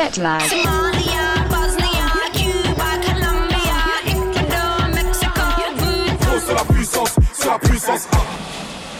Jet lag. Somalia, Bosnia, Cuba, Colombia, Ecuador, Mexico, C'est la puissance, c'est la puissance.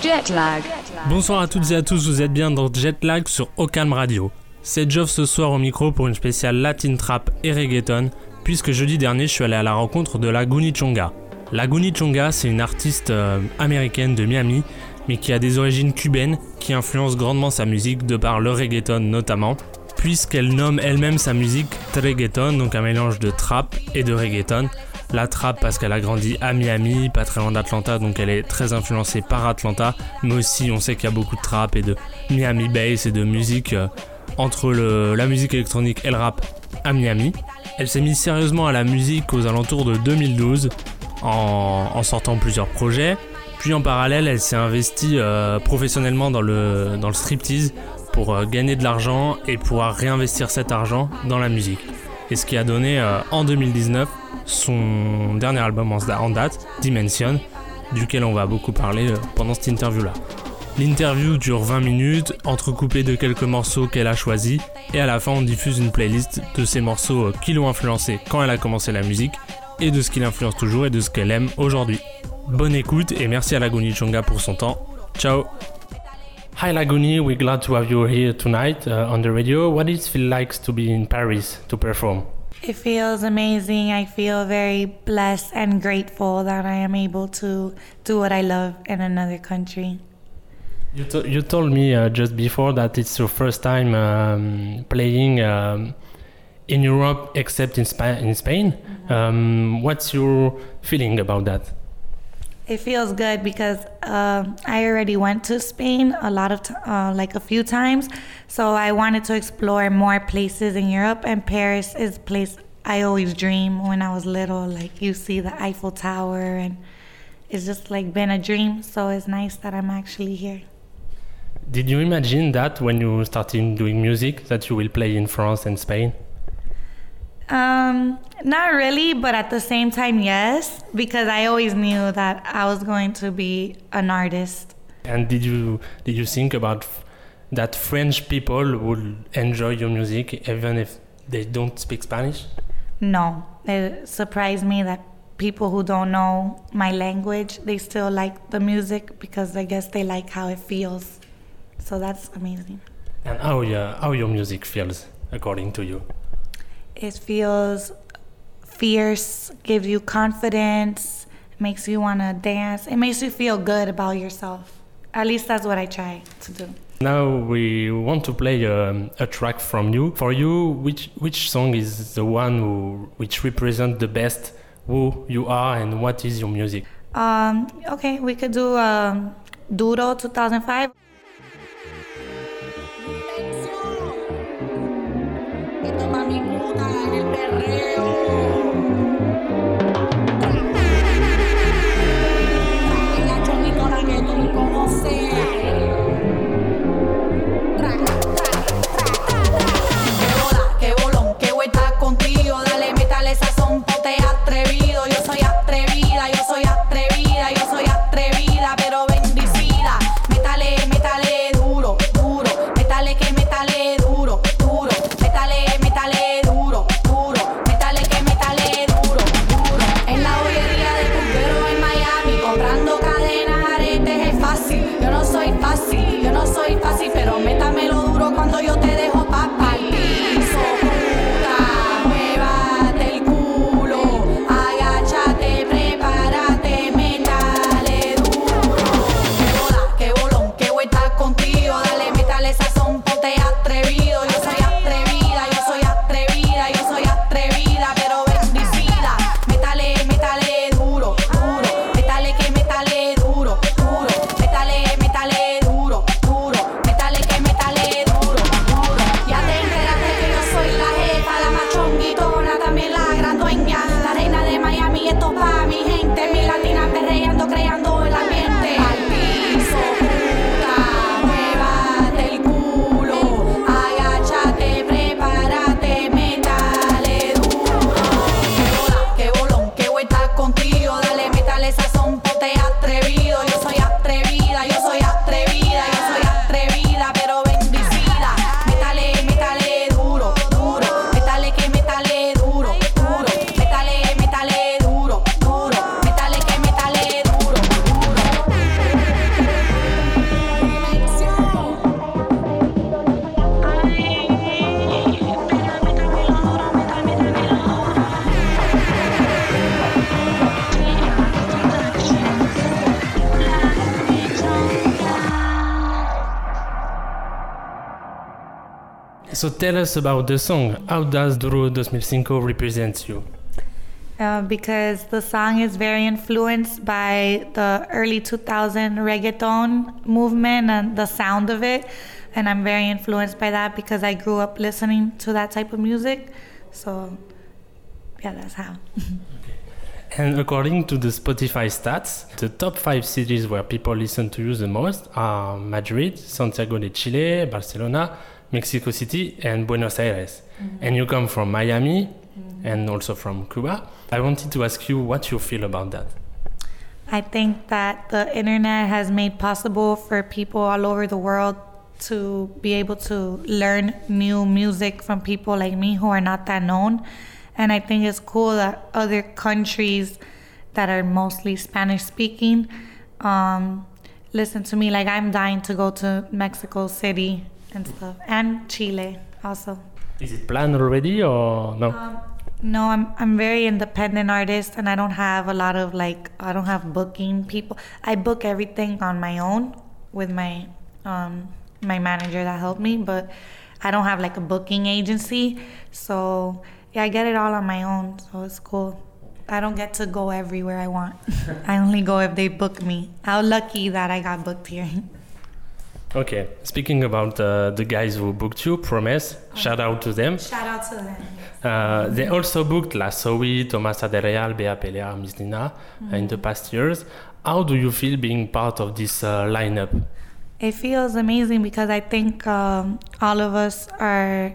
Jet lag. Bonsoir à toutes et à tous, vous êtes bien dans Jetlag sur Ocalm Radio. C'est Geoff ce soir au micro pour une spéciale Latin Trap et Reggaeton, puisque jeudi dernier je suis allé à la rencontre de la Chonga. La Chonga, c'est une artiste euh, américaine de Miami, mais qui a des origines cubaines, qui influence grandement sa musique de par le reggaeton notamment, puisqu'elle nomme elle-même sa musique reggaeton, donc un mélange de trap et de reggaeton. La trap parce qu'elle a grandi à Miami, pas très loin d'Atlanta, donc elle est très influencée par Atlanta, mais aussi on sait qu'il y a beaucoup de trap et de Miami bass et de musique euh, entre la musique électronique et le rap à Miami. Elle s'est mise sérieusement à la musique aux alentours de 2012 en, sortant plusieurs projets. Puis en parallèle, elle s'est investie euh, professionnellement dans le, dans le striptease pour euh, gagner de l'argent et pouvoir réinvestir cet argent dans la musique. Et ce qui a donné euh, en 2019 son dernier album en, date, Dimension, duquel on va beaucoup parler euh, pendant cette interview-là. L'interview dure 20 minutes, entrecoupée de quelques morceaux qu'elle a choisis, et à la fin on diffuse une playlist de ces morceaux qui l'ont influencée quand elle a commencé la musique, et de ce qui l'influence toujours et de ce qu'elle aime aujourd'hui. Bonne écoute et merci à Laguni Chonga pour son temps. Ciao Hi La Goony, we're glad to have you here tonight uh, on the radio. What does it feel like to be in Paris to perform? It feels amazing. I feel very blessed and grateful that I am able to do what I love in another country. You, to- you told me uh, just before that it's your first time um, playing um, in Europe except in, in Spain. Um, what's your feeling about that? It feels good because um I already went to Spain a lot of t- uh, like a few times, so I wanted to explore more places in Europe. And Paris is a place I always dream when I was little. Like you see the Eiffel Tower, and it's just like been a dream. So it's nice that I'm actually here. Did you imagine that when you started doing music that you will play in France and Spain? Um, not really, but at the same time, yes, because I always knew that I was going to be an artist. And did you did you think about that French people would enjoy your music even if they don't speak Spanish? No, it surprised me that people who don't know my language they still like the music because I guess they like how it feels. So that's amazing. And how your how your music feels according to you? It feels fierce, gives you confidence, makes you want to dance. It makes you feel good about yourself. At least that's what I try to do. Now we want to play um, a track from you. For you, which which song is the one who which represent the best who you are and what is your music? Um, okay, we could do um, Duro 2005. So tell us about the song. How does Duro 2005 represent you? Uh, because the song is very influenced by the early 2000 reggaeton movement and the sound of it. And I'm very influenced by that because I grew up listening to that type of music. So, yeah, that's how. And according to the Spotify stats, the top five cities where people listen to you the most are Madrid, Santiago de Chile, Barcelona, Mexico City, and Buenos Aires. And you come from Miami and also from Cuba. I wanted to ask you what you feel about that. I think that the internet has made possible for people all over the world to be able to learn new music from people like me who are not that known. And I think it's cool that other countries that are mostly Spanish speaking um, listen to me. Like I'm dying to go to Mexico City and stuff, and Chile also. Is it planned already or no? No, I'm I'm very independent artist and I don't have a lot of like I don't have booking people. I book everything on my own with my um my manager that helped me, but I don't have like a booking agency. So yeah, I get it all on my own, so it's cool. I don't get to go everywhere I want. I only go if they book me. How lucky that I got booked here. Okay, speaking about uh, the guys who booked you, Promise, shout out to them. Shout out to them. Uh, they also booked La Zowi, Thomas Adereal, Bea Pelea, Miss Nina uh, in the past years. How do you feel being part of this uh, lineup? It feels amazing because I think um, all of us are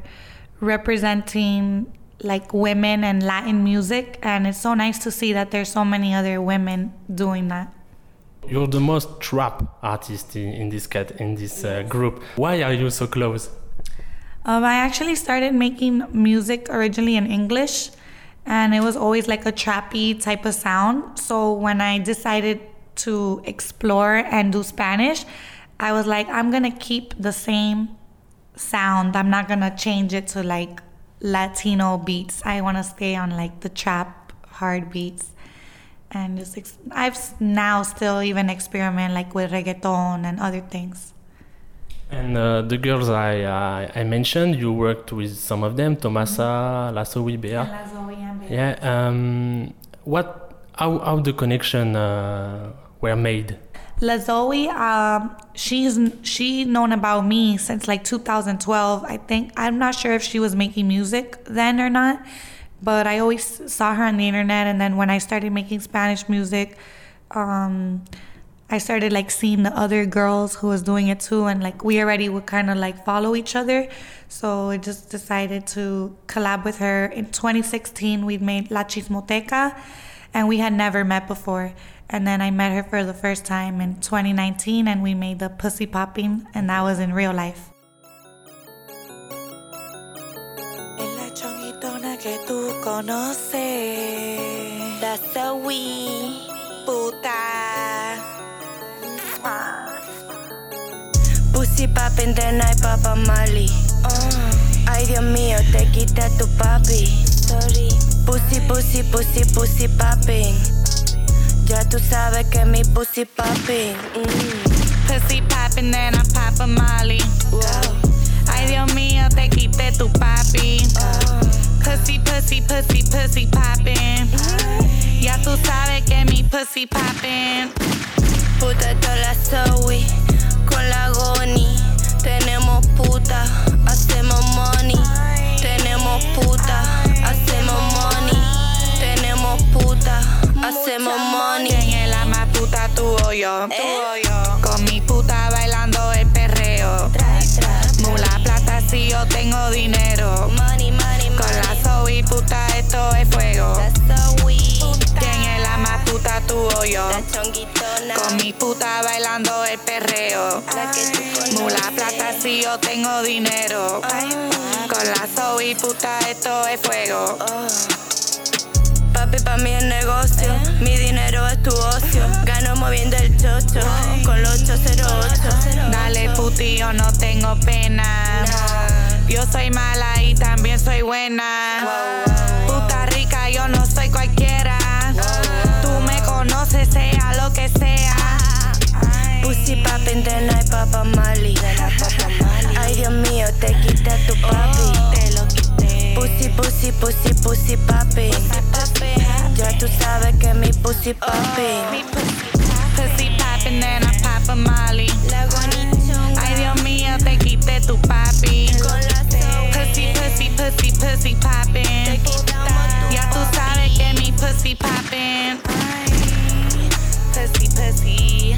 representing like women and Latin music, and it's so nice to see that there's so many other women doing that. You're the most trap artist in, in this cat in this uh, group. Why are you so close? Um, I actually started making music originally in English, and it was always like a trappy type of sound. So when I decided to explore and do Spanish, I was like, I'm gonna keep the same sound. I'm not gonna change it to like Latino beats. I wanna stay on like the trap hard beats. And just ex- I've now still even experiment like with reggaeton and other things. And uh, the girls I, uh, I mentioned, you worked with some of them, Tomasa, Bea. Yeah. Um, what? How how the connection uh, were made? La Zowi, um, she's she known about me since like 2012. I think I'm not sure if she was making music then or not, but I always saw her on the internet. And then when I started making Spanish music, um, I started like seeing the other girls who was doing it too, and like we already would kind of like follow each other. So I just decided to collab with her. In 2016, we made La Chismoteca, and we had never met before. And then I met her for the first time in 2019, and we made the Pussy Popping, and that was in real life. Tú conoces. La Zowi, puta. Pussy poppin' de night, Papa Mali. Ay, Dios mío, te quita tu papi. Sorry. Pussy, pussy, pussy, pussy popping. Ya tú sabes que mi pussy popping. Mm. Pussy popping, then I pop a Molly. Wow. Ay, Dios mío, te quité tu papi. Pussy, pussy, pussy, pussy popping. Ya tú sabes que mi pussy poppin'. Puta toda la Zowi con la Goony. Tenemos puta, hacemos money. Tenemos puta, hacemos money. Tenemos puta, hacemos money. ¿Quién es la más puta, tú o yo? Tú eh. o yo. La chonguitona. Con mi puta bailando el perreo. La que tú conoces. Mula plata si yo tengo dinero. Con la Zoe puta esto es fuego. Papi, pa' mí es negocio. Mi dinero es tu ocio. Gano moviendo el chocho. Con los 808. Dale puti, yo no tengo pena. Yo soy mala y también soy buena. Puta rica, yo no soy Pussy poppin' de night, Papa Mali. Ay, Dios mío, te quité a tu papi. Te lo quité. Pussy, pussy, pussy, pussy, papi. Ya tú sabes que mi pussy papi. Pussy poppin', then I pop a molly. Ay, Dios mío, te quité tu papi. Pussy, pussy, pussy, pussy poppin'. Te quitamos tu Ya tú sabes que mi pussy poppin'. Pussy, pussy,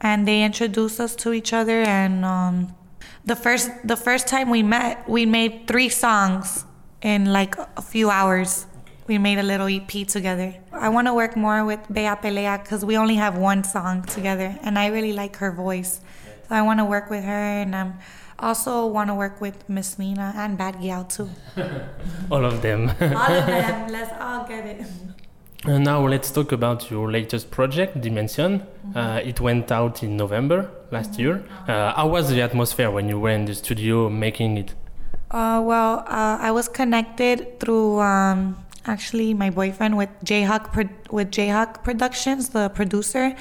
and they introduced us to each other. And um, the first the first time we met, we made three songs in like a few hours. We made a little EP together. I want to work more with Bea Pelea because we only have one song together, and I really like her voice. So I want to work with her, and um, also want to work with Miss Nina and Bad Gyal too. All of them. All of them. Let's all get it. And now let's talk about your latest project, Dimension. Uh, it went out in November last year. Uh, how was the atmosphere when you were in the studio making it? Uh, well, uh, I was connected through um, actually my boyfriend with Jayhawk Pro- with Jayhawk Productions, the producer,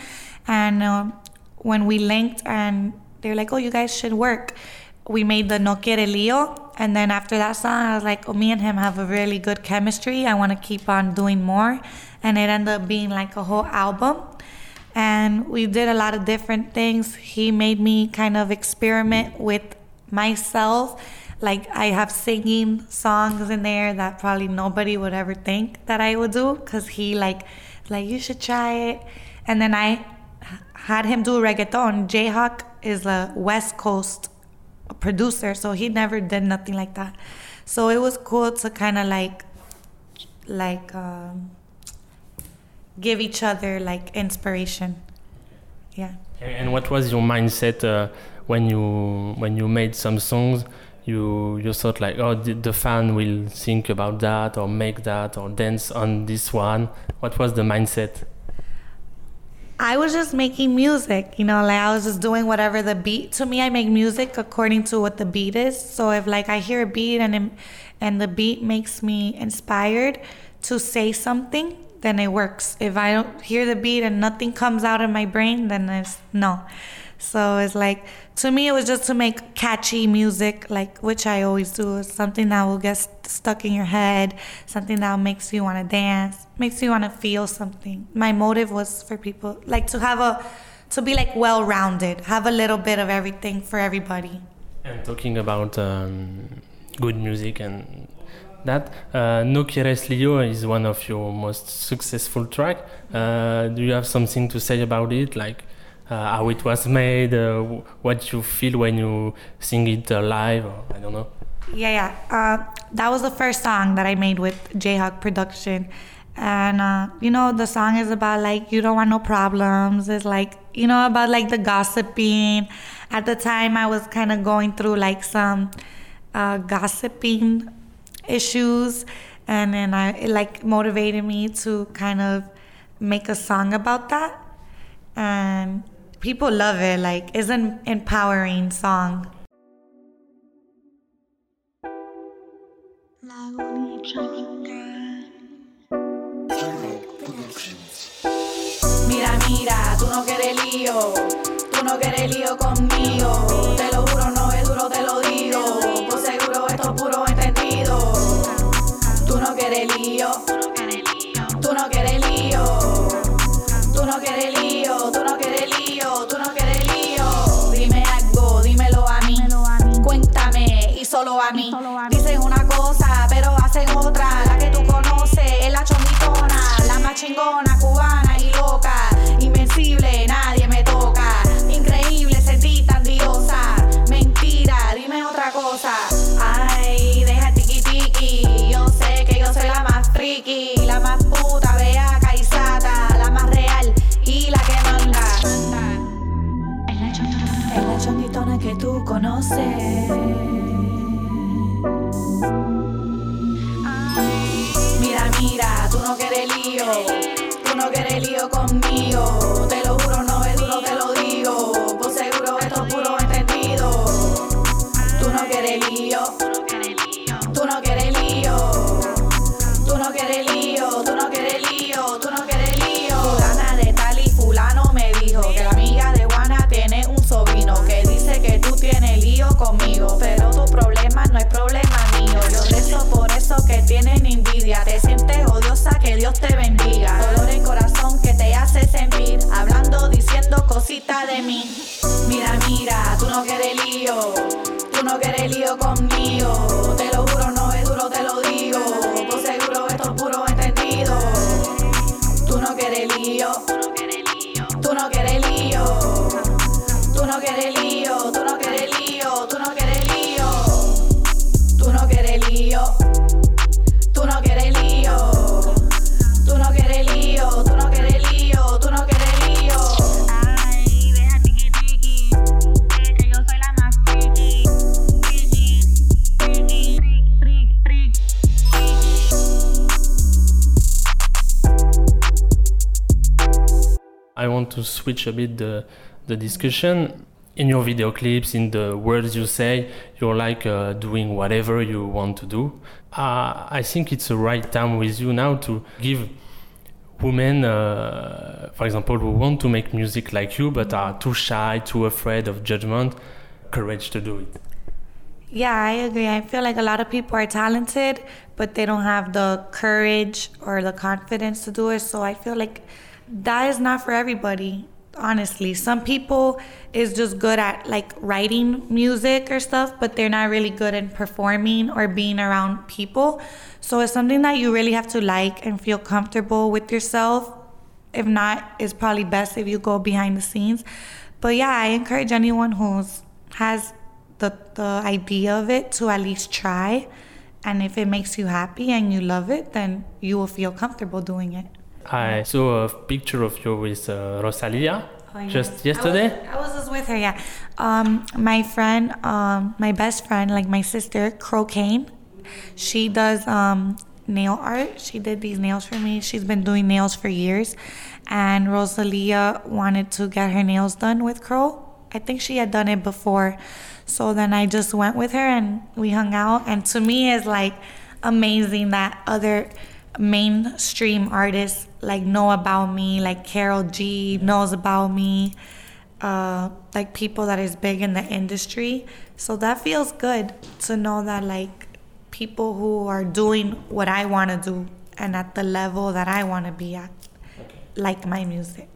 and um, when we linked and they're like, "Oh, you guys should work." We made the No Quiere Lío, and then after that song, I was like, "Oh, me and him have a really good chemistry. I want to keep on doing more," and it ended up being like a whole album and we did a lot of different things. He made me kind of experiment with myself. Like I have singing songs in there that probably nobody would ever think that I would do because he like like you should try it. And then I had him do reggaeton. Jayhawk is a West Coast producer, so he never did nothing like that. So it was cool to kind of like like um, give each other like inspiration. Yeah. And what was your mindset uh, when you when you made some songs? You you thought like, oh, the, the fan will think about that or make that or dance on this one. What was the mindset? I was just making music, you know, like I was just doing whatever the beat. To me, I make music according to what the beat is. So if like I hear a beat and it, and the beat makes me inspired to say something, then it works. If I don't hear the beat and nothing comes out of my brain, then it's no. So it's like to me, it was just to make catchy music, like which I always do. Something that will get st- stuck in your head, something that makes you want to dance, makes you want to feel something. My motive was for people like to have a, to be like well-rounded, have a little bit of everything for everybody. And talking about um, good music and that, uh, No Quieres Lío is one of your most successful track. Uh, do you have something to say about it, like uh, how it was made, uh, what you feel when you sing it uh, live? Or, I don't know. Yeah, yeah. Uh, that was the first song that I made with Jayhawk Production. And, uh, you know, the song is about like, you don't want no problems. It's like, you know, about like the gossiping. At the time, I was kind of going through like some gossiping issues. And then I, it like motivated me to kind of make a song about that. And people love it. Like, it's an empowering song. Mira, mira, tú no quieres lío, tú no quieres lío conmigo. Switch a bit the, the discussion. In your video clips, in the words you say, you're like uh, doing whatever you want to do. Uh, I think it's the right time with you now to give women, uh, for example, who want to make music like you but are too shy, too afraid of judgment, courage to do it. Yeah, I agree. I feel like a lot of people are talented, but they don't have the courage or the confidence to do it. So I feel like that is not for everybody. Honestly, some people is just good at like writing music or stuff, but they're not really good at performing or being around people. So it's something that you really have to like and feel comfortable with yourself. If not, it's probably best if you go behind the scenes. But yeah, I encourage anyone who's has the the idea of it to at least try. And if it makes you happy and you love it, then you will feel comfortable doing it. I saw a picture of you with uh, Rosalia just yesterday. I was, I was just with her, yeah. Um, my friend, um, my best friend, like my sister, Crocaine, she does um, nail art. She did these nails for me. She's been doing nails for years. And Rosalia wanted to get her nails done with Crow. I think she had done it before. So then I just went with her and we hung out. And to me, it's like amazing that other mainstream artists like know about me, like Karol G knows about me, uh, like people that is big in the industry. So that feels good to know that like people who are doing what I want to do and at the level that I want to be at, like my music.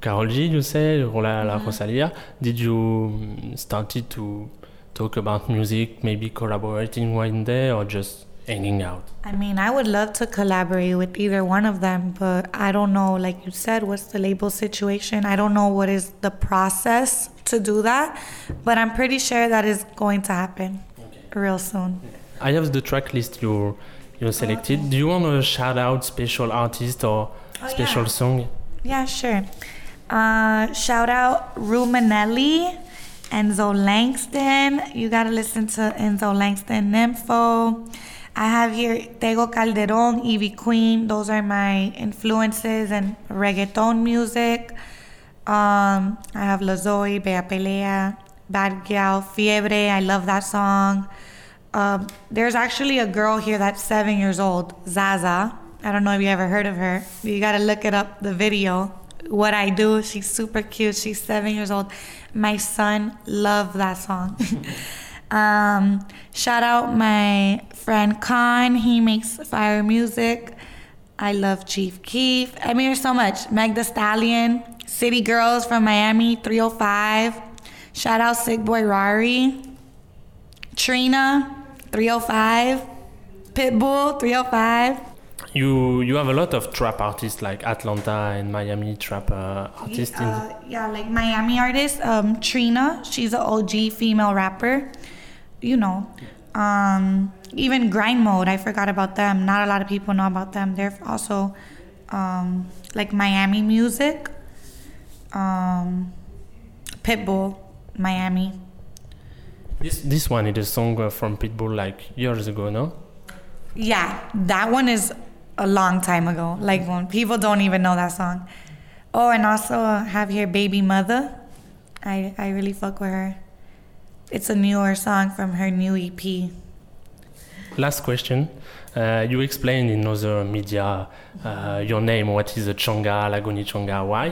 Karol G, you say, or la, la Rosalia, did you mm, started to talk about music, maybe collaborating one day or just hanging out? I mean, I would love to collaborate with either one of them, but I don't know, like you said, what's the label situation? I don't know what is the process to do that, but I'm pretty sure that is going to happen real soon. I have the track list you you selected. Do you want to shout out special artist or Oh, special yeah. song? Yeah, sure. Uh, shout out Rumanelli, Enzo Langston. You gotta listen to Enzo Langston, Nympho. I have here Tego Calderon, Ivy Queen. Those are my influences in reggaeton music. Um, I have La Zowi, Bea Pelea, Bad Gyal, Fiebre. I love that song. Um, there's actually a girl here that's seven years old, Zaza. I don't know if you ever heard of her. You gotta look it up, the video. What I do, she's super cute. She's seven years old. My son loved that song. um, shout out my friend Khan. He makes fire music. I love Chief Keef. I mean, there's so much. Meg The Stallion, City Girls from Miami, 305. Shout out Sick Boy Rari. Trina, 305. Pitbull, 305. You you have a lot of trap artists like Atlanta and Miami trap uh, artists. Uh, yeah, like Miami artist, um, Trina. She's an OG female rapper. You know. Um, even Grind Mode, I forgot about them. Not a lot of people know about them. They're also um, like Miami music. Um, Pitbull, Miami. This this one is a song from Pitbull like years ago, no? Yeah, that one is a long time ago. Like when people don't even know that song. Oh, and also uh, have here Baby Mother. I I really fuck with her. It's a newer song from her new EP. Last question. Uh, you explained in other media uh, your name, what is a chonga, La Goony chonga, why?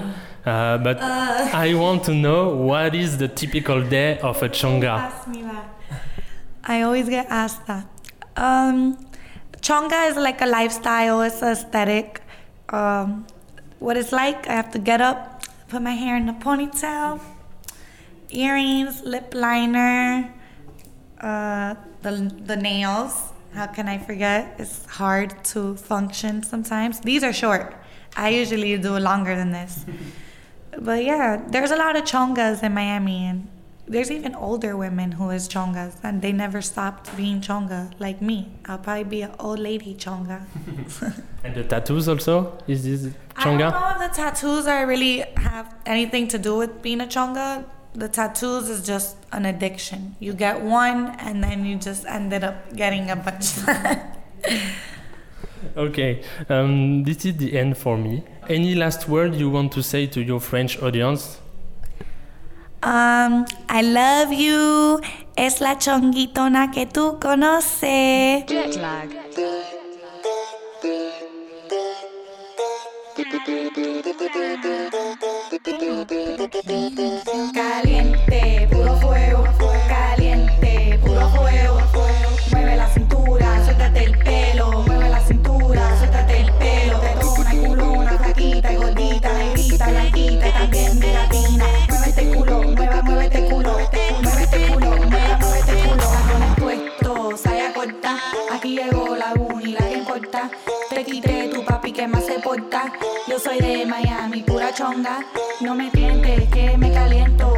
Uh, but I want to know what is the typical day of a chonga. Ask me that. I always get asked that. Um, chonga is like a lifestyle. It's an aesthetic. Um, what it's like, I have to get up, put my hair in a ponytail, earrings, lip liner, uh, the the nails. How can I forget? It's hard to function sometimes. These are short. I usually do longer than this. but yeah, there's a lot of chongas in Miami, and there's even older women who is chongas, and they never stopped being chonga like me. I'll probably be an old lady chonga. And the tattoos also? Is this chonga? I don't know if the tattoos are really have anything to do with being a chonga. The tattoos is just an addiction. You get one, and then you just ended up getting a bunch. Okay, um, this is the end for me. Any last word you want to say to your French audience? um, I love you. Es la chonguitona que tú conoces. Jet lag. Caliente, puro fuego, caliente, puro fuego. Mueve la cintura, suéltate el pelo. Mueve la cintura, suéltate el pelo. Tetona y culona, flaquita y gordita, negrita, blanquita y también de latina. Mueve este culo, mueve, mueve este culo. Mueve este culo, mueve, mueve este culo. Cajones puestos, saya corta. Aquí llegó la uni, la que importa. Te quité tu papi que más se porta. Yo soy de Miami, No me tientes, que me caliento.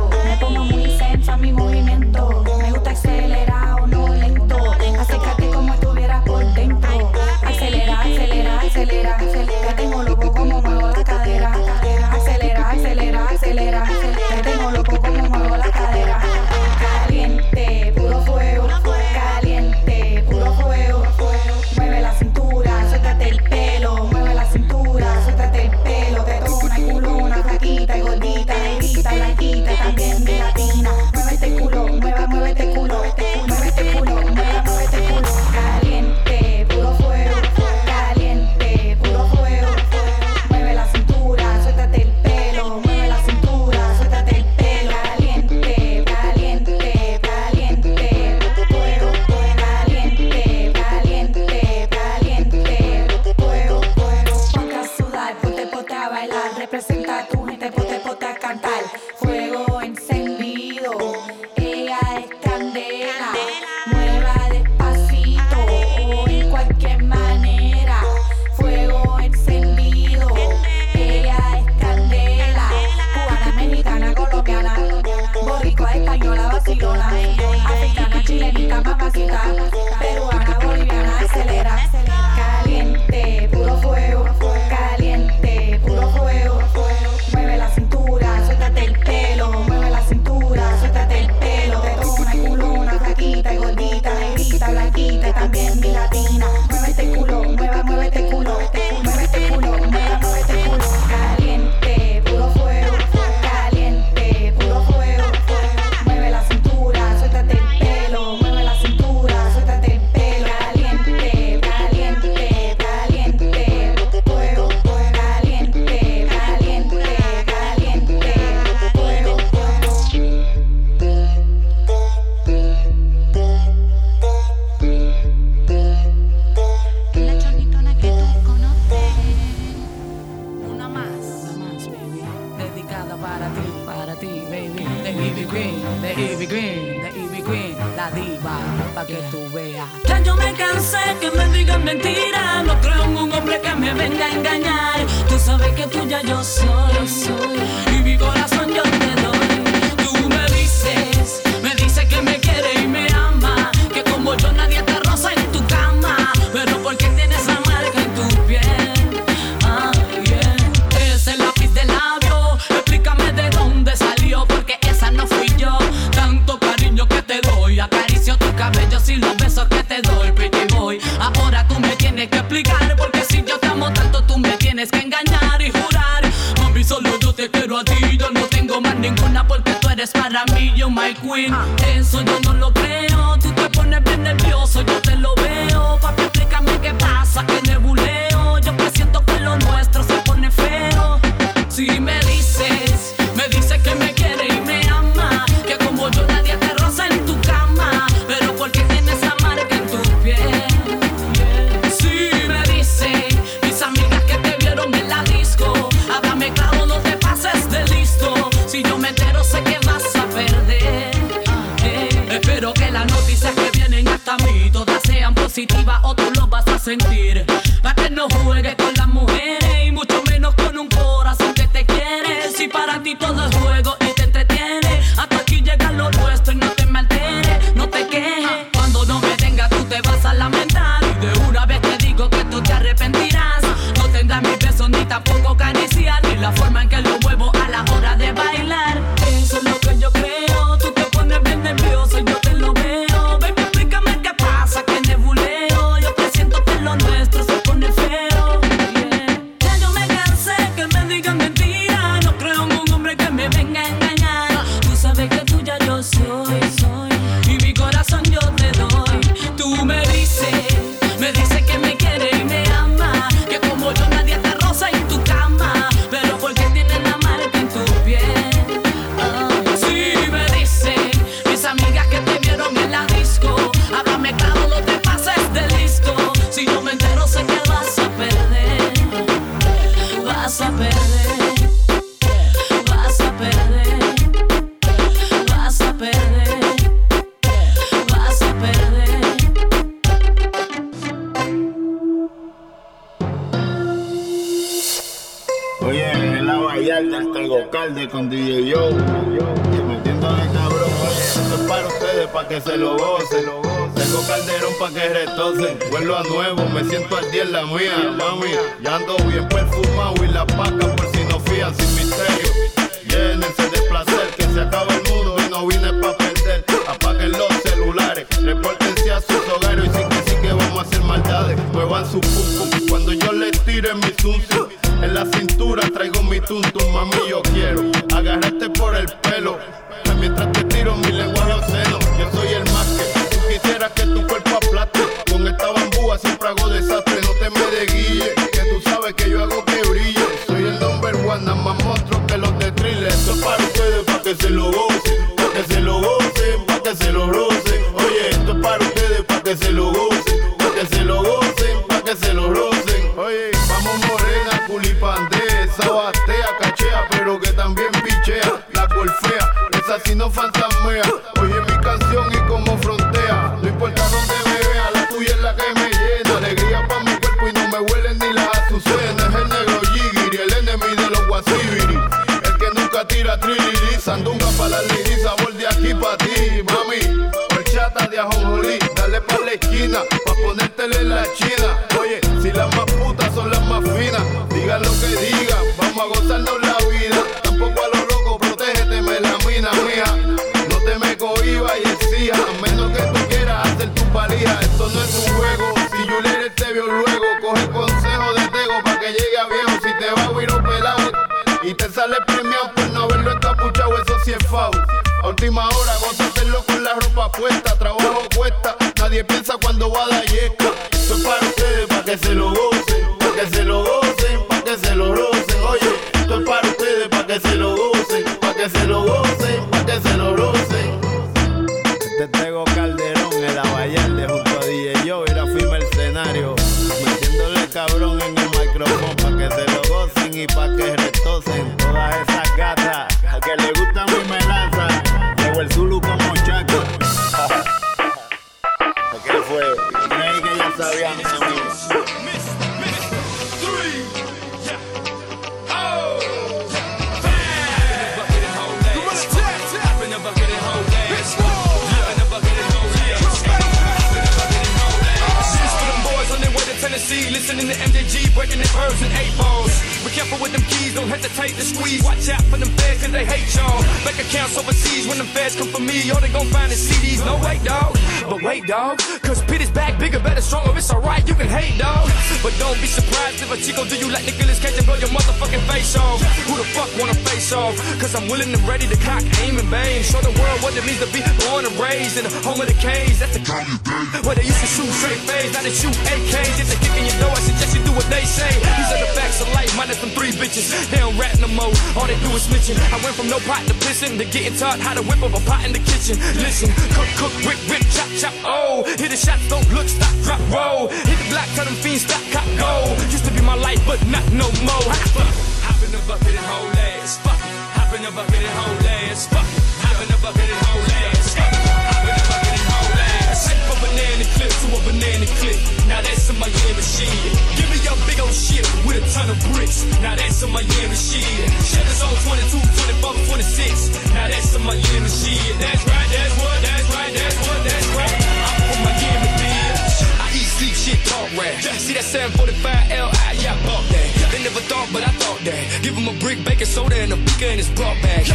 sale premiado por no haberlo escapuchado, eso sí es foul. A última hora, gózatelo con la ropa puesta, trabajo cuesta, nadie piensa cuando va a dar yesca. Es para ustedes, para que se lo goce. Bank accounts overseas, when them feds come for me, all they gon' find is CDs. No wait, dog. But wait, dog. Cause Pit is back, bigger, better, stronger. It's alright, you can hate, dog. But don't be surprised if a Chico do you like Nicolas Cage and blow your motherfucking face off. Who the fuck wanna face off? Cause I'm willing and ready to cock, aim, and bang. Show the world what it means to be born and raised in the home of the K's. That's the where they used to shoot straight fades, now they shoot AKs. If they kick in your door, I suggest you do what they say. These are the facts of life, minus them three bitches. They don't rap no more, all they do is snitching. I went from no pot to pissing to getting taught how to whip up a pot in the kitchen. Listen, cook, cook, whip, whip, chop, chop, oh. Hit the shots, don't look, stop, drop, roll. Hit the block, tell them fiends, stop, cop, go. Used to be my life, but not no more. Hop in the bucket and hold ass. Fuck, hop in the bucket and hold ass. Fuck, hop in the bucket and hold ass. Fuck, hop in the bucket and hold ass. Take a banana clip to a banana clip. Now that's a Miami shit. Give me your big old shit with a ton of bricks. Now that's a Miami shit. Checkers on 22, 24, 26. Now that's a Miami shit. That's right, that's what, that's what, that's right. I'm from Miami, bitch. I eat, sleep, shit, talk rap. See that 745 Li, I bought that. They never thought, but I thought that. Give them a brick, baking soda, and a beaker in his brought back.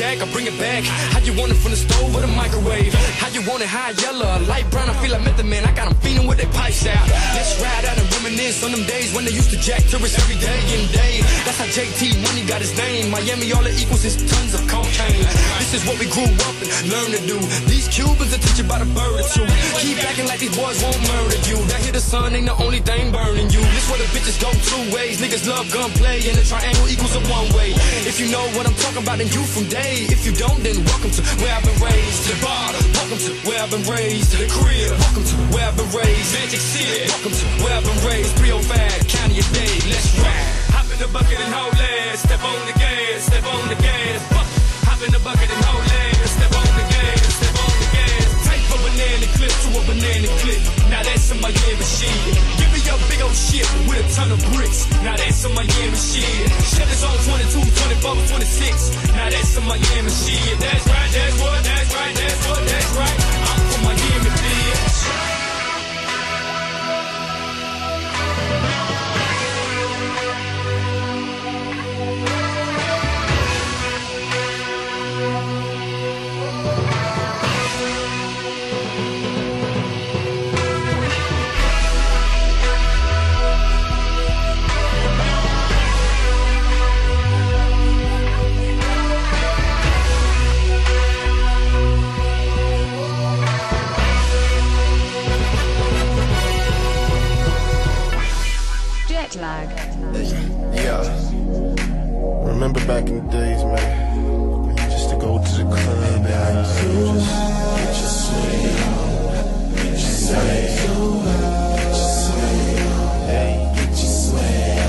Be I bring it back. How you want it from the stove or the microwave? How you want it high yellow, light brown? I feel like Method Man, I got them feeling with their pipes out. Let's ride out and reminisce on them days when they used to jack tourists every day and day. That's how JT Money got his name. Miami, all it equals is tons of cocaine. This is what we grew up and learned to do. These Cubans are teach you about a bird or two. Keep acting like these boys won't murder you. That hit the sun ain't the only thing burning you. This where the bitches go two ways. Niggas love gunplay and the triangle equals a one way. If you know what I'm talking about, then you from day. If you don't, then welcome to where I've been raised. The bar, welcome to where I've been raised. The crib, welcome to where I've been raised. Magic City, welcome to where I've been raised. 305, county a day, let's ride. Hop in the bucket and hold ass. Step on the gas, step on the gas. Hop in the bucket and hold ass. To a banana clip. Now that's a Miami shit. Give me a big old shit with a ton of bricks. Now that's a Miami shit. Is on 22, 24, 26. Now that's a Miami shit. That's right, that's what, that's right, that's what, that's right. I'm Jet lag. Yeah. Remember back in the days, man, you used to go to the club and uh, you just get your swing on, get your swing on, get your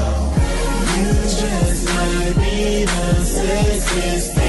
on. You just might be the sexiest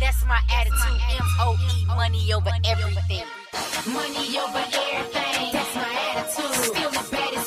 That's my attitude. M O E, money over everything. Money over everything. That's my attitude. Still the baddest.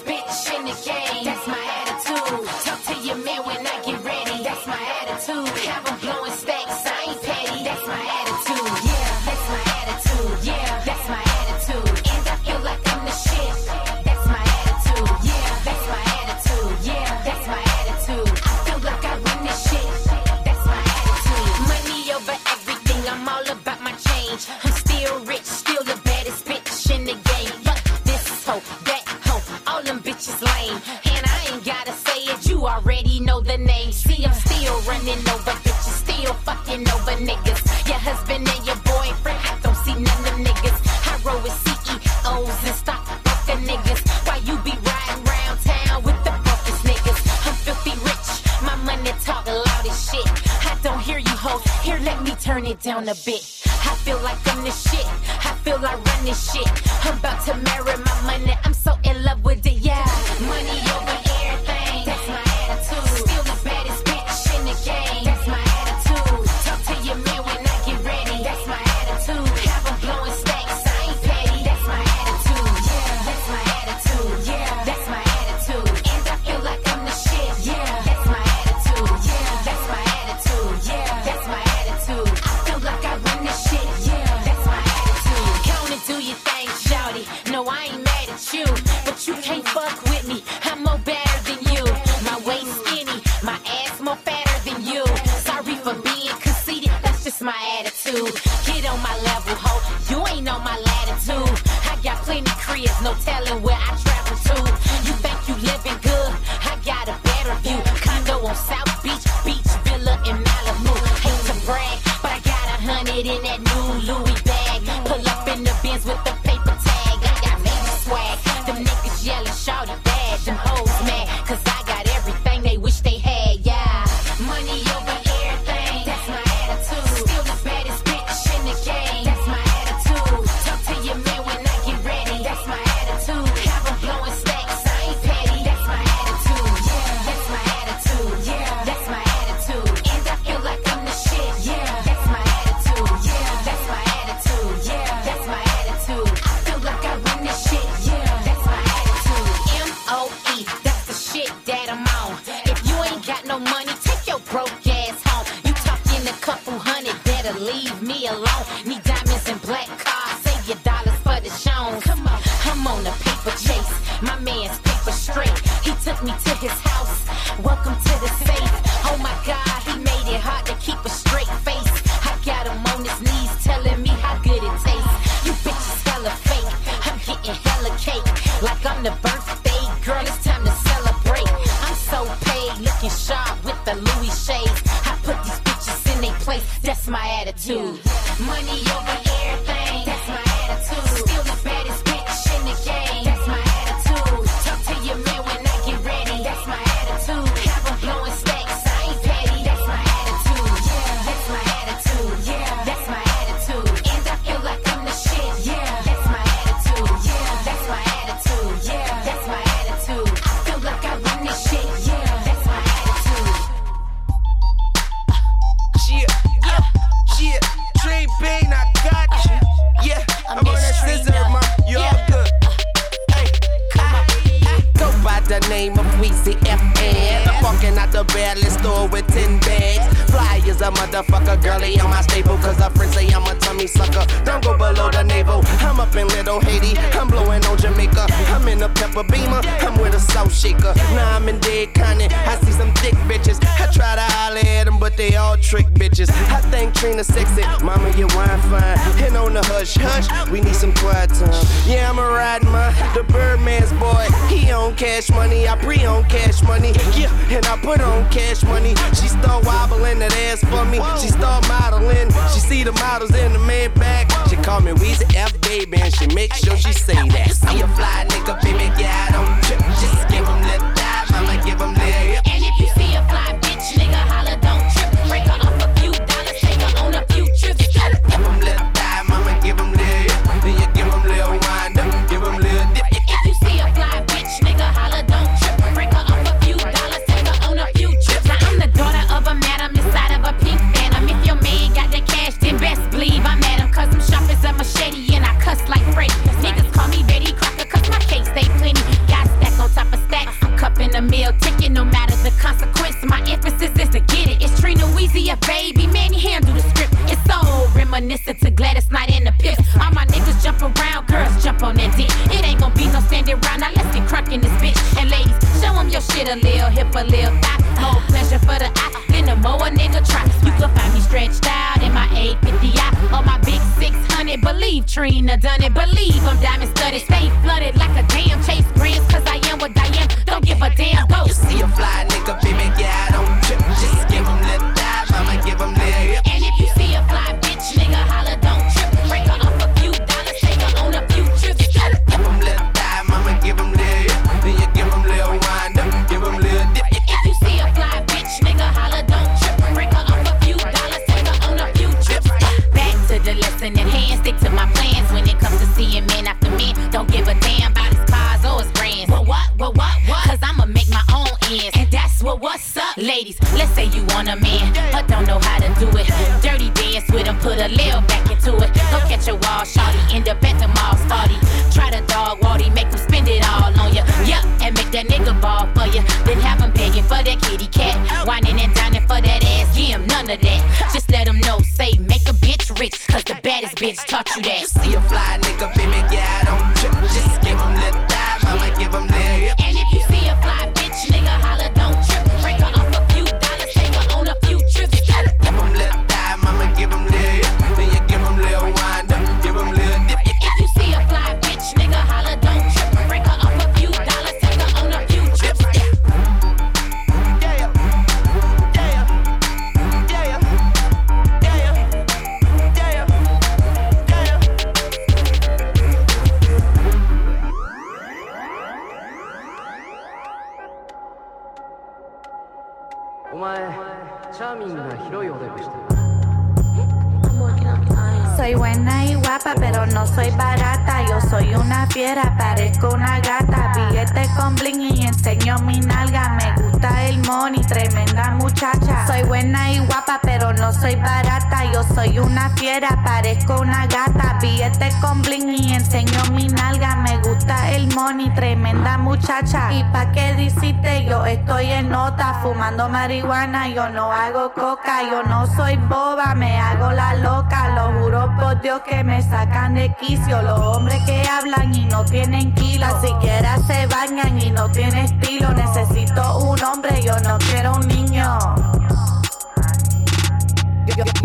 pero no soy barata. Yo soy una fiera, parezco una gata. Billete con bling y enseño mi nalga. Me gusta el money, tremenda muchacha. Soy buena y guapa, pero no soy barata. Yo soy una fiera, parezco una gata. Billete con bling y enseño mi nalga. Me gusta el money, tremenda muchacha. Y pa' qué dijiste, yo estoy en nota, fumando marihuana. Yo no hago coca, yo no soy boba, me hago la loca. Lo juro por Dios que me sacan de quicio. Los hombres que hablan y no tienen kilos, siquiera se bañan y no tienen estilo. Necesito un hombre, yo no quiero un niño.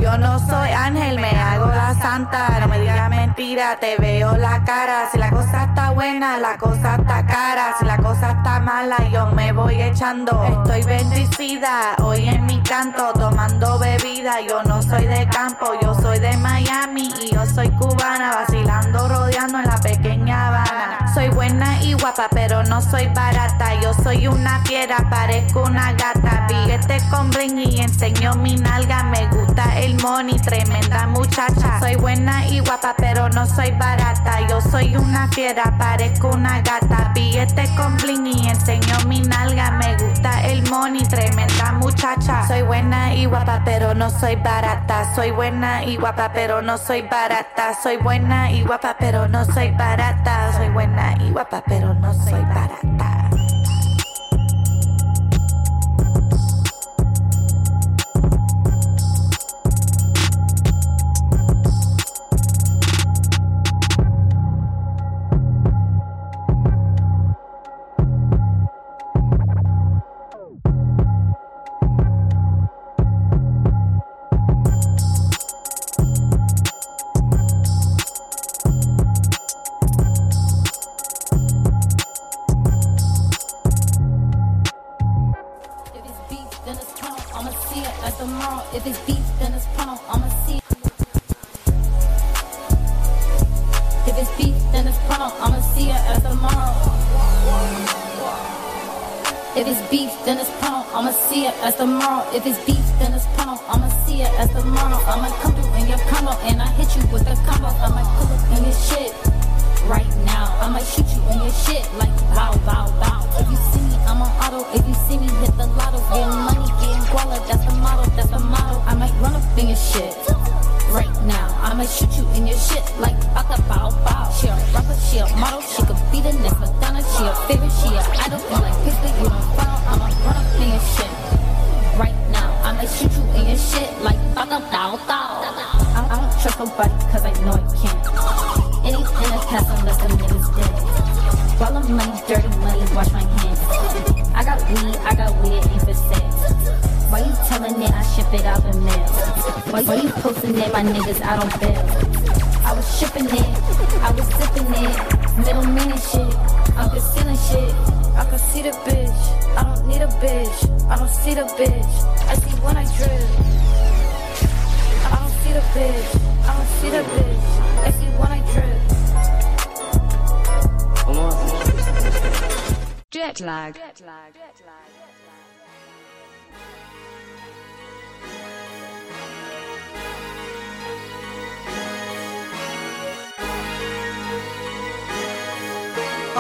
Yo, no soy ángel, me hago la santa. No me digas mentira, te veo la cara. Si la cosa está buena, la cosa está cara. Si la cosa está mala, yo me voy echando. Estoy bendecida hoy en mi canto, tomando bebida. Yo no soy de campo, yo soy de Miami y yo soy cubana, vacilando, rodeando en la pequeña Habana. Soy buena y guapa, pero no soy barata. Yo soy una fiera, parezco una gata. Billete con bling y enseño mi nalga. Me gusta el money, tremenda muchacha. Soy buena y guapa, pero no soy barata. Yo soy una fiera, parezco una gata. Billete con bling enseño mi nalga. Me gusta el money, tremenda muchacha. Soy buena y guapa, pero no soy barata. Soy buena y guapa, pero no soy barata. Soy buena y guapa, pero no soy barata. Soy buena y guapa, pero no soy barata. It, my niggas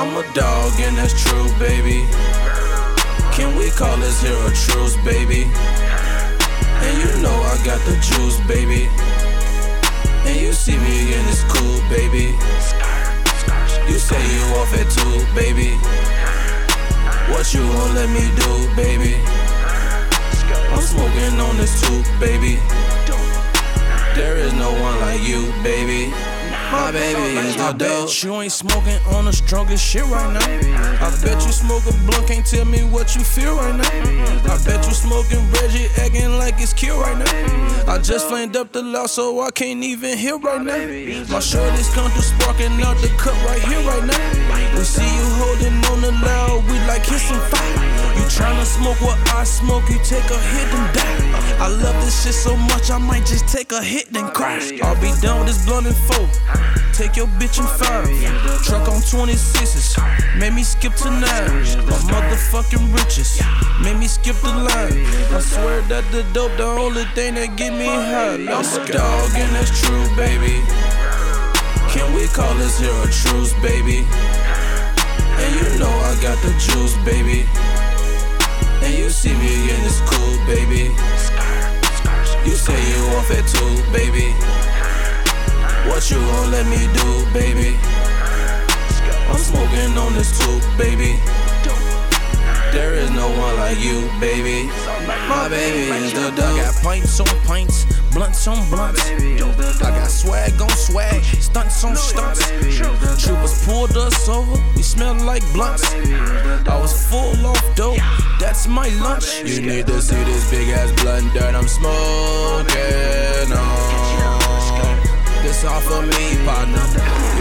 I'm a dog and that's true, baby. Can we call this here a truce, baby? And you know I got the juice, baby. And you see me and it's cool, baby. You say you off at two, baby. What you gon' let me do, baby? I'm smoking on this too, baby. There is no one like you, baby. My baby is I the dope. bet you ain't smoking on the strongest shit right now. I bet you smoke a blunt, can't tell me what you feel right now. I bet you smoking Reggie, acting like it's cute right now. I just flamed up the loud, so I can't even hear right now. My shorties come through sparking out the cup right here right now. We see you holding on the loud, we like hissing fire. You tryna smoke what I smoke, you take a hit and die. I love this shit so much, I might just take a hit and crash. I'll be done with this blunt in four. Take your bitch in five. Truck on 26s. Made me skip to nine. My motherfucking riches. Made me skip the line. I swear that the dope, the only thing that get me high. Go. dog and that's true, baby. Can we call this here a truce, baby? And you know I got the juice, baby. You see me again, it's cool, baby. You say you off it too, baby. What you gon' let me do, baby? I'm smoking on this too, baby. There is no one like you, baby. My baby is the dope. I got pints on pints, blunts on blunts. I got swag on swag, stunts on stunts. Troopers pulled us over, we smell like blunts. I was full off dope, that's my lunch. You need to see this big ass blunt that I'm smoking on. This all for me, partner.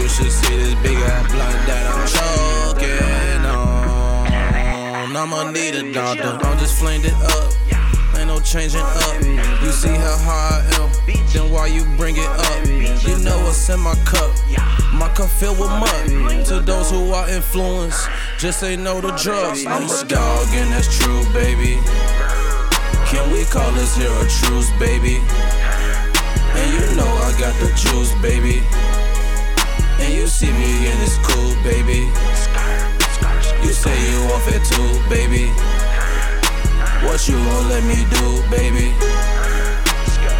You should see this big ass blunt that I'm choking on. I'ma need a doctor. I'm just flamed it up. No changing up. You see how high I am, then why you bring it up? You know what's in my cup. My cup filled with mud. To those who are influenced, just say no to drugs. I'm a dog and that's true, baby. Can we call this here a truce, baby? And you know I got the juice, baby. And you see me and it's cool, baby. You say you off it too, baby. What you gon' let me do, baby?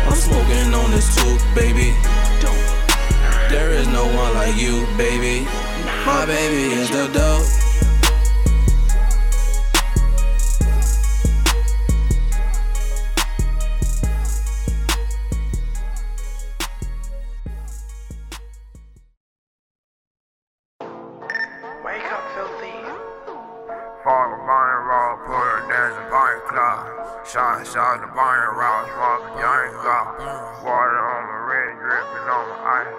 I'm smoking on this too, baby. There is no one like you, baby. My baby is the dope. Shot, shot the buying raw, smoking young up. Water on my red, dripping on my ice.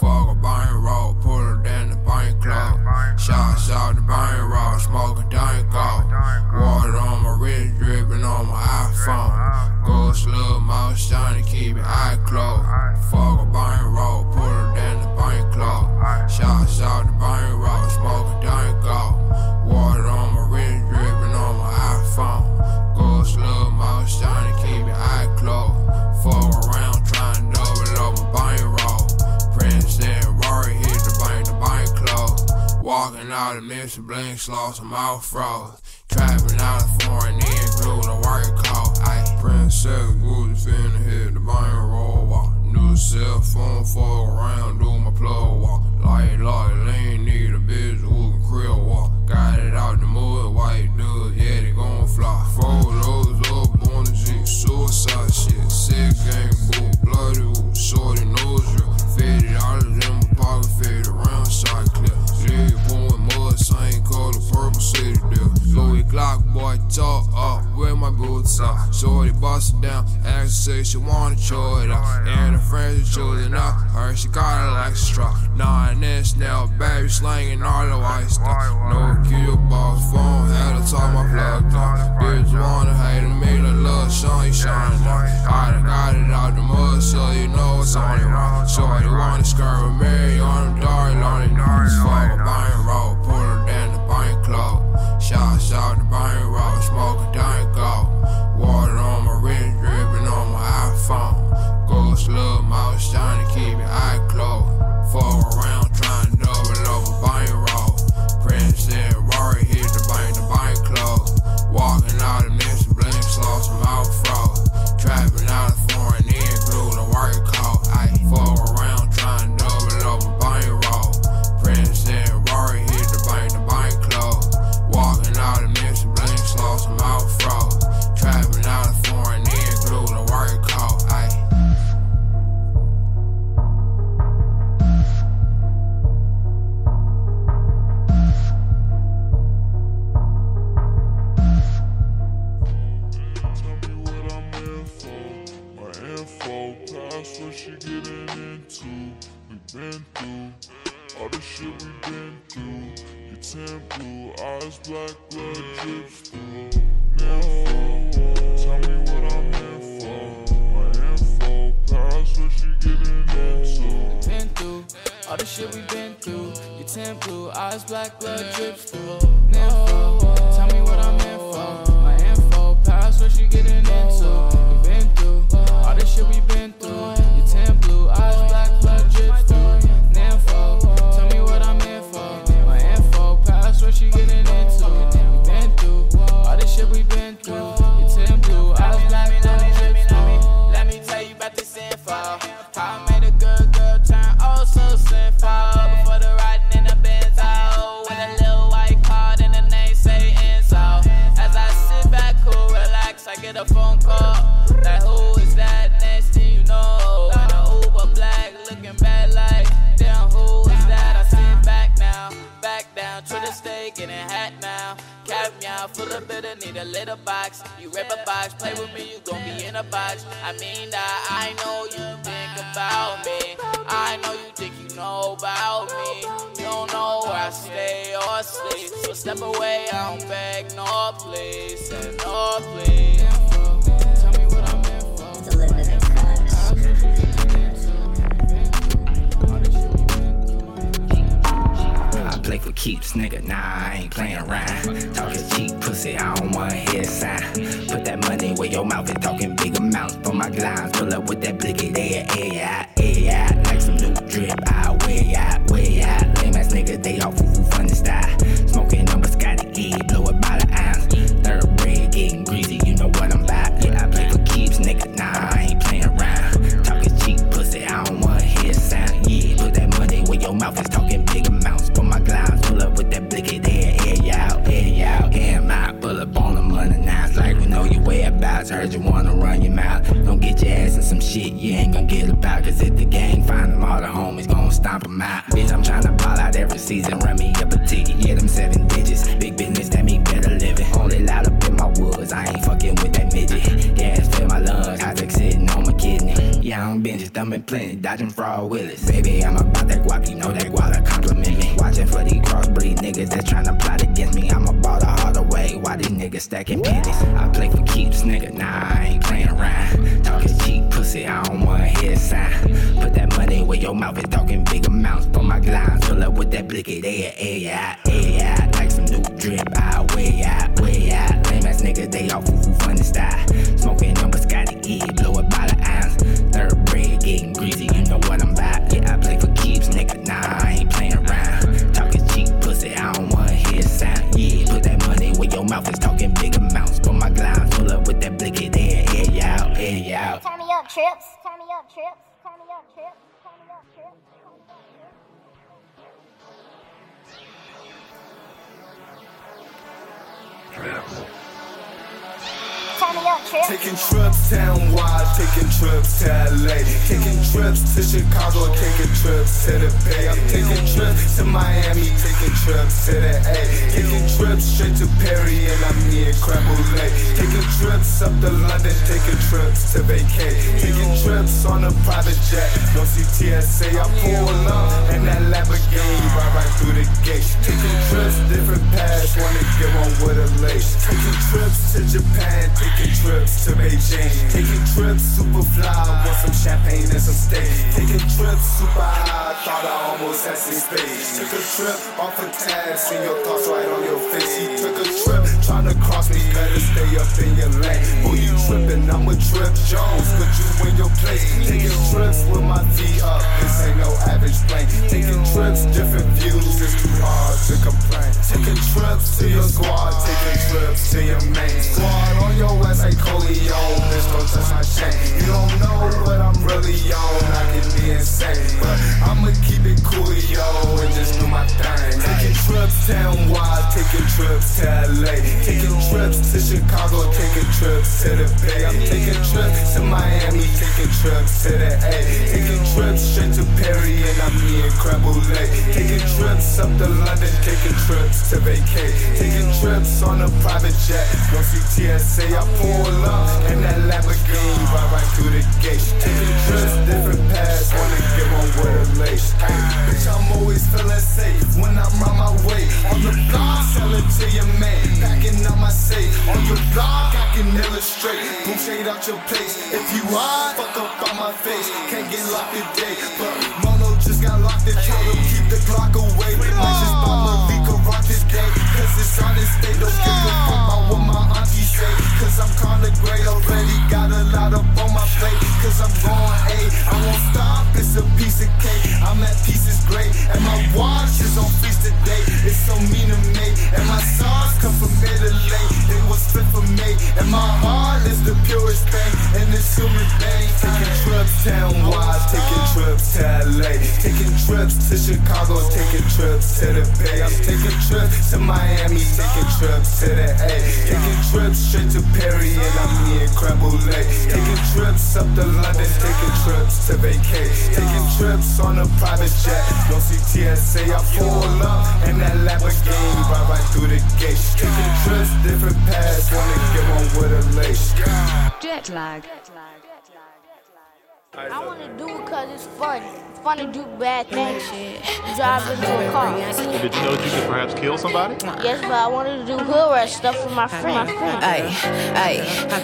Fuck a buying raw, put her down the buying club. Shot, shot the buying raw, smoking dank up. Water on my wrist, dripping on my iPhone. Go slow, mouth shiny, keep your eye closed. Fuck a buying raw, put her down the buying club. Shot, shot the buying raw, smoking dank up. Out of Mr. Blinks, lost some mouth froze. Trapping out of foreign in, glue the work call. Ay, Prince Seven Gucci finna hit the bank roll walk. New cell phone, fuck around, do my plug walk. Light, light, lean, need a bitch who can crib walk. Got it out the mud, white dude, yeah, they gon' fly. Photos up on the G, suicide shit. Sick gang, boot, bloody, ooh, shorty nose drip. Fifty dollars in my pocket, fifty round shot clip. Leg pouring mud, same color, purple city deal. Louis Glock, boy, talk up, with my boots up. Shorty bust down, ask say she wanna chew it out. And her friends are choosing out, her she got it like straw. Nine inch now, baby slanging all the white stuff. No kill boss phone, had to talk my plug off. Bitch wanna hate me, the love shine, you shining down. I done got it out the mud, so you know it's on it wrong. Shorty wanna skirt with me on them dark, lonely. Fuck a buying roll, pull her down the bank club. Shot, shot the bank roll, smoke a off. Water on my wrist, dripping on my iPhone. Go slow, mouth shiny, keep your eye closed. Fuck around, all the shit we been through. You tan blue, eyes black, blood drips through. Info, tell me what I'm in for. My info, past what she getting into. We been through all the shit we been through. Little box. You rip a box, play with me, you gon' be in a box. I mean that I know you think about me. I know you think you know about me. You don't know where I stay or sleep. So step away, I don't beg no please, and no please. Play for keeps, nigga. Nah, I ain't playing around. Talking cheap pussy, I don't hear a sign. Put that money where your mouth is talking big amounts for my glands. Pull up with that blicky there, yeah, yeah, like about. Cause if the gang find them, all the homies gon' stomp them out. Bitch, I'm tryna ball out every season. Run me up a ticket, yeah, them seven digits. Big business, that mean better living. Only loud up in my woods, I ain't fucking with that midget. Gas fill my lungs, tech sitting on my kidney. Yeah, I'm been thumbing plenty, dodging fraud willis. Baby, I'm about that guap, you know that guala compliment me. Watching for these crossbreed niggas that's tryna plot against me. I'm about to way. Why these niggas stacking pennies? I play for keeps, nigga. Nah, I ain't playing around. Talking cheap pussy, I don't wanna hear a sign. Put that money where your mouth is talking big amounts for my glands. Fill up with that blicky there, yeah, yeah, like some new drip. I way out, way out. Lame ass nigga, they all foo foo funny style. Smoking on Biscotti E, blow trips. Turn me up, trips. Turn me up, trips. Taking trips town wide, taking trips to LA, taking trips to Chicago, taking trips to the Bay. I'm taking trips to Miami, taking trips to the A, taking trips straight to Perry, and I'm near Creme Brulee. Taking trips up to London, taking trips to vacate, taking trips on a private jet. No CTSA, I pull up, and that Lamborghini right right through the gate. Taking trips, different paths, wanna get one with a lace. Taking trips to Japan, taking trips to Beijing, taking trips super fly, want some champagne and some steak. Taking trips super high, thought I almost had some space. Took a trip off a task, see your thoughts right on your face. He took a trip, trying to cross me, better stay up in your lane. Who you tripping? I'm a trip Jones, put you in your place. Taking trips with my feet up, this ain't no average plane. Taking trips, different views, it's too hard to complain. Taking trips to your squad, taking trips to your main squad on your ass like Coleon. Bitch, don't touch my chain. You don't know what I'm really on. I can be insane, but I'ma keep it cool, yo, and just do my thing. Taking trips town wide, taking trips to LA, taking trips to Chicago, taking trips to the Bay. I'm taking trips to Miami, taking trips to the A, taking trips straight to Perry, and I'm near Creme Brulee. Taking trips up to London, taking trips to vacate, taking trips on a private jet. No CTSA, I pull up, and that Lamborghini right right through the gate. Taking trips, different paths, wanna get one with a lace. Bitch, I'm always feeling safe when I'm on my way. On the block, selling to your man, packing out my safe. On your block, I can illustrate. Boom, shade out your place. If you hide, fuck up on my face. Can't get locked today, but Mono just got locked. Tell him keep the clock away. Might just buy Malika rock today, cause it's on this state. Don't give a fuck about what my auntie say, cause I'm kinda great already. Got a lot up on my plate, cause I'm going A. I won't stop, it's a piece of cake. I'm at peace is great, and my watch is on feast today. It's so mean to me, and my songs come from Italy. It was fit for me, and my heart is the purest thing. And unassuming things. Taking trips town-wide, taking trips to LA. Taking trips to Chicago, taking trips to the Bay. I'm taking trips to Miami, taking trips to the A. Taking trips straight to Perry and I'm near Creme Lake. Taking trips up to London, taking trips to vacate. Taking trips on a private jet. Don't see TSA, I pull up and that Lamborghini right right through the gate. Taking trips, different paths, wanna get one with a lace. Jet lag. I want to do it because it's fun. It's fun to do bad things. Drive into a car. Well, did you know that you could perhaps kill somebody? Yes, but I wanted to do hood rat stuff for my friend. Ay, ay,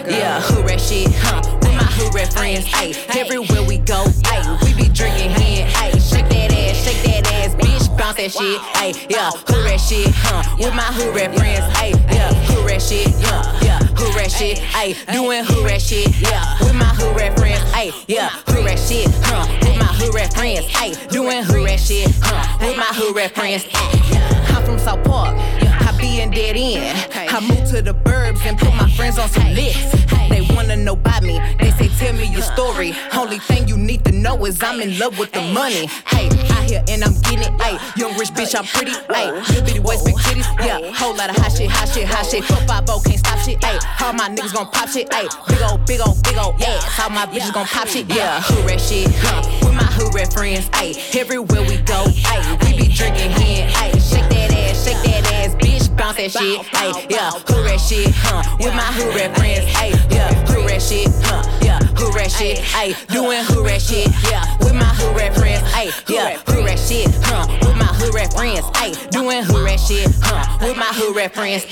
yeah, hood rat shit, huh? With my hood rat friends, ay, everywhere we go, ay, we be drinking hen, ay, shake that ass, shake that ass, bitch, bounce that shit, ay, yeah, hood rat shit, huh? With my hood rat friends, ay, yeah, hood rat shit, yeah, yeah, hood rat shit, ay, doing hood rat shit, yeah, with my hood rat friends, ay, yeah, hood rat shit, huh? With my hood rat friends, ay, doing hood rat shit, huh? With my hood rat friends. I'm from South Park, I be in dead end. I moved to the burbs and put my friends on some lists. They wanna know about me. They say, tell me your story. Only thing you need to know is I'm in love with the money. Hey, out here and I'm getting it. Hey, young rich bitch, I'm pretty. Hey, little bitty waist, big titties. Yeah, whole lot of hot shit, hot shit, hot shit. Four five oh can't stop shit. Hey, all my niggas gon' pop shit. Hey, big old, big old, big old ass. All my bitches gon' pop shit. Yeah, hood rat shit. Huh, with my hood rat friends. Hey, everywhere we go. Hey, we be drinking hen. Hey, shake that ass, shake that ass, bitch, bounce that shit. Hey, yeah, hood rat shit. Huh, with my hood rat friends. Hey, yeah, hood rat shit. Huh, yeah, hood rat shit. Hey, doing hood rat shit. Yeah, with my hood rat friends. Hey, yeah, hood rat shit. Huh, with my hood rat friends. Hey, doing hood rat shit. Huh, with my hood rat friends.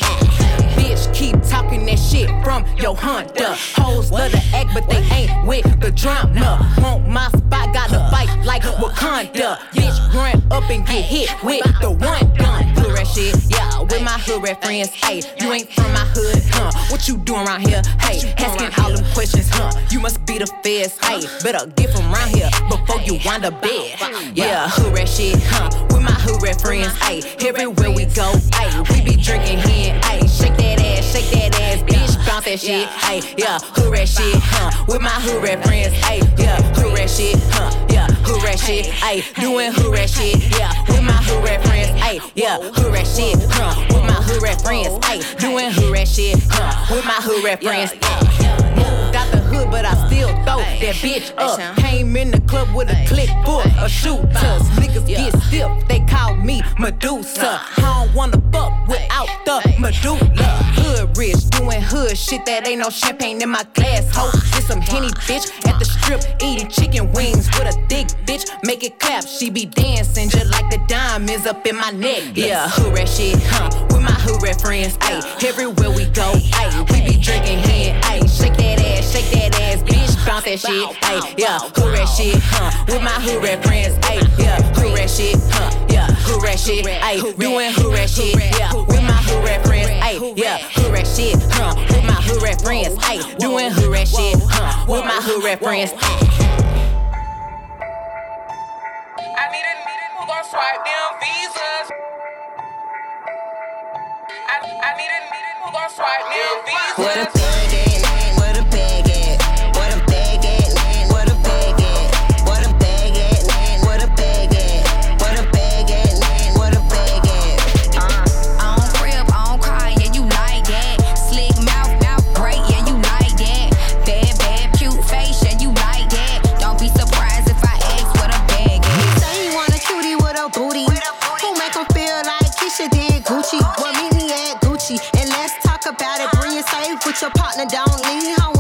Bitch, keep talking that shit from your Honda. Hoes love the act, but they ain't with the drama. Want my spot, gotta fight like Wakanda. Bitch, run up and get hit with the one gun. Hood shit, yeah, with my hood rat friends. Hey, you ain't from my hood, huh? What you doing around here? Hey, asking all them questions, huh? You must be the feds. Hey, better get from around here before you wind up dead. Yeah, hood rat shit, huh? With my hood rat friends. Hey, everywhere we go, hey, we be drinking hen. Hey, ass, shake that ass, bitch, bounce that shit. Hey, yeah, hood rat shit, huh? With my hood rat friends. Hey, yeah, hood rat shit, huh? Yeah, hood rat shit. Hey, doing hood rat shit. Yeah, with my hood rat friends. Hey, yeah, hood rat shit, huh? With my hood rat friends. Hey, doing hood rat shit, huh? With my hood rat friends. The hood, but I still throw that bitch up. Came in the club with a click full of shooters. Niggas get stiff, they call me Medusa. I don't wanna fuck without the medulla. Hood rich, doing hood shit that ain't no champagne in my glass. Ho, get some henny bitch at the strip, eating chicken wings with a thick bitch. Make it clap, she be dancing just like the diamonds up in my neck. Yeah, hood rat shit, huh? With my hood rat friends, ayy. Everywhere we go, ayy. We be drinking hen, ayy. Shake that ass, shake that ass, bitch. Bounce that shit, ayy. Yeah, hood rat shit, huh? With my hood rat friends, ayy. Yeah, hood rat shit, huh? Yeah, hood rat shit, ayy. Doing hood rat shit, yeah. With my hood rat friends, ayy. Yeah, hood rat shit, huh? With my hood rat friends, ayy. Doing hood rat shit, huh? With my hood rat friends. I need a need a who gon' swipe them visas. I, I need a a who gon' swipe them visas. What a bag at? What a bag your partner don't lean. How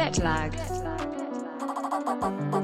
Jet lag. Jet lag.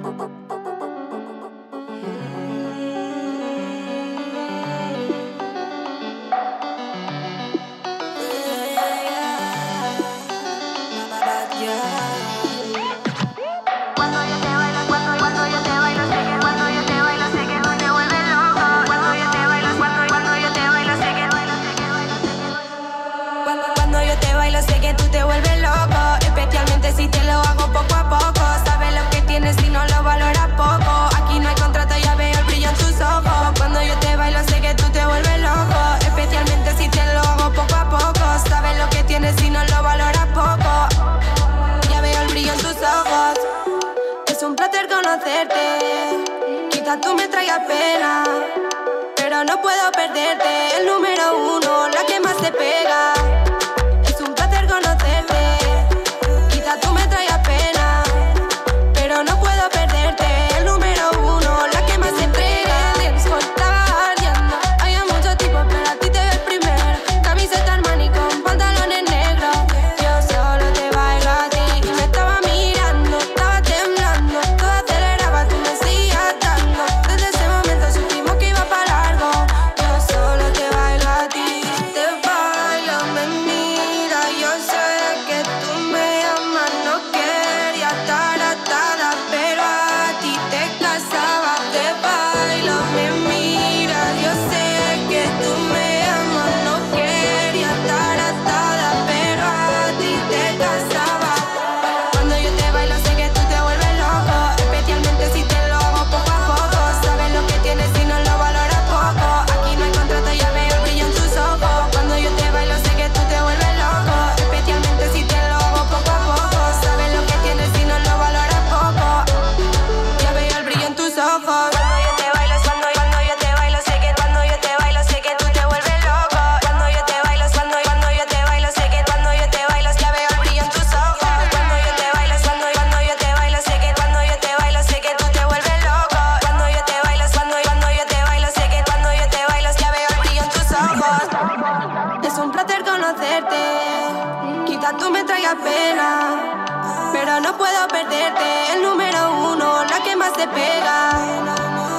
Pero no puedo perderte. El número uno, la que más te pega.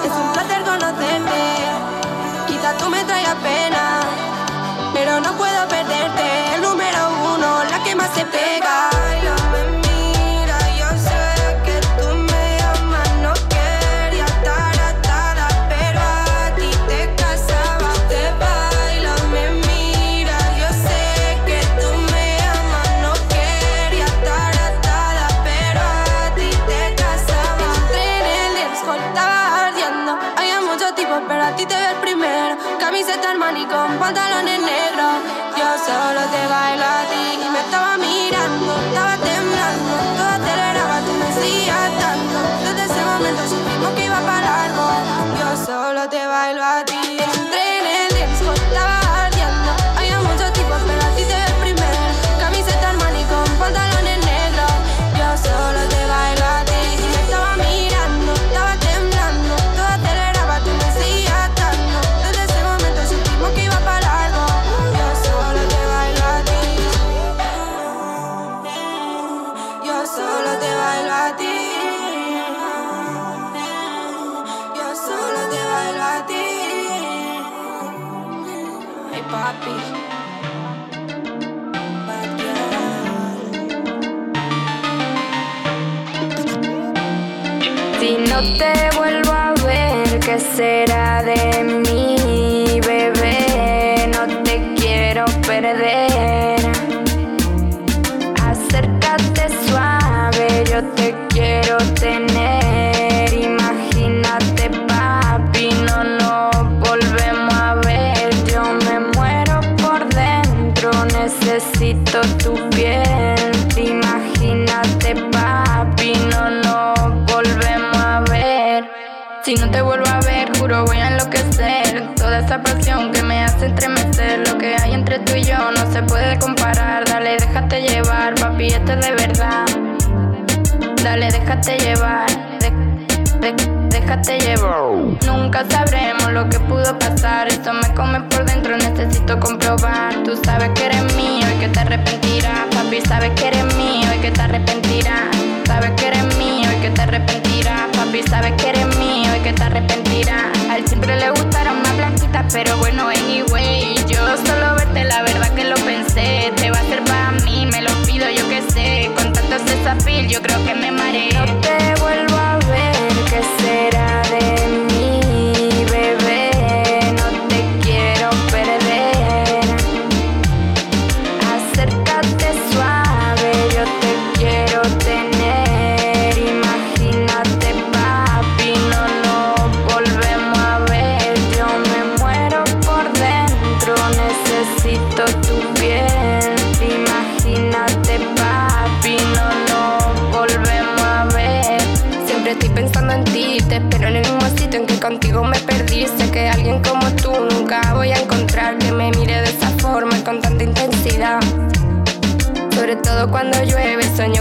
Es un placer conocerte. Quizás tú me traigas pena, pero no puedo perderte. El número uno, la que más te pega. Se puede comparar. Dale, déjate llevar, papi, esto es de verdad. Dale, déjate llevar. déjate llevar. Nunca sabremos lo que pudo pasar. Esto me come por dentro, necesito comprobar. Tú sabes que eres mío y que te arrepentirás. Papi, sabes que eres mío y que te arrepentirás. Sabes que eres mío y que te arrepentirás. Papi, sabes que eres mío y que te arrepentirás. Siempre le gustaron más blanquitas, pero bueno, anyway. Yo solo verte, la verdad que lo pensé. Te va a ser para mí, me lo pido, yo que sé. Con tantos desafíos, yo creo que me mareé.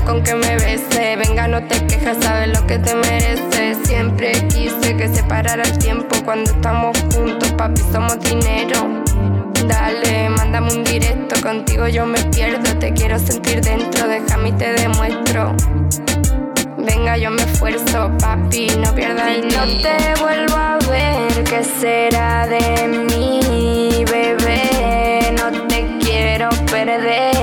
Con que me bese. Venga, no te quejas, sabes lo que te mereces. Siempre quise que se parara el tiempo cuando estamos juntos, papi, somos dinero. Dale, mándame un directo, contigo yo me pierdo. Te quiero sentir dentro, déjame y te demuestro. Venga, yo me esfuerzo, papi, no pierdas el tiempo. No te vuelvo a ver, ¿qué será de mí, bebé? No te quiero perder.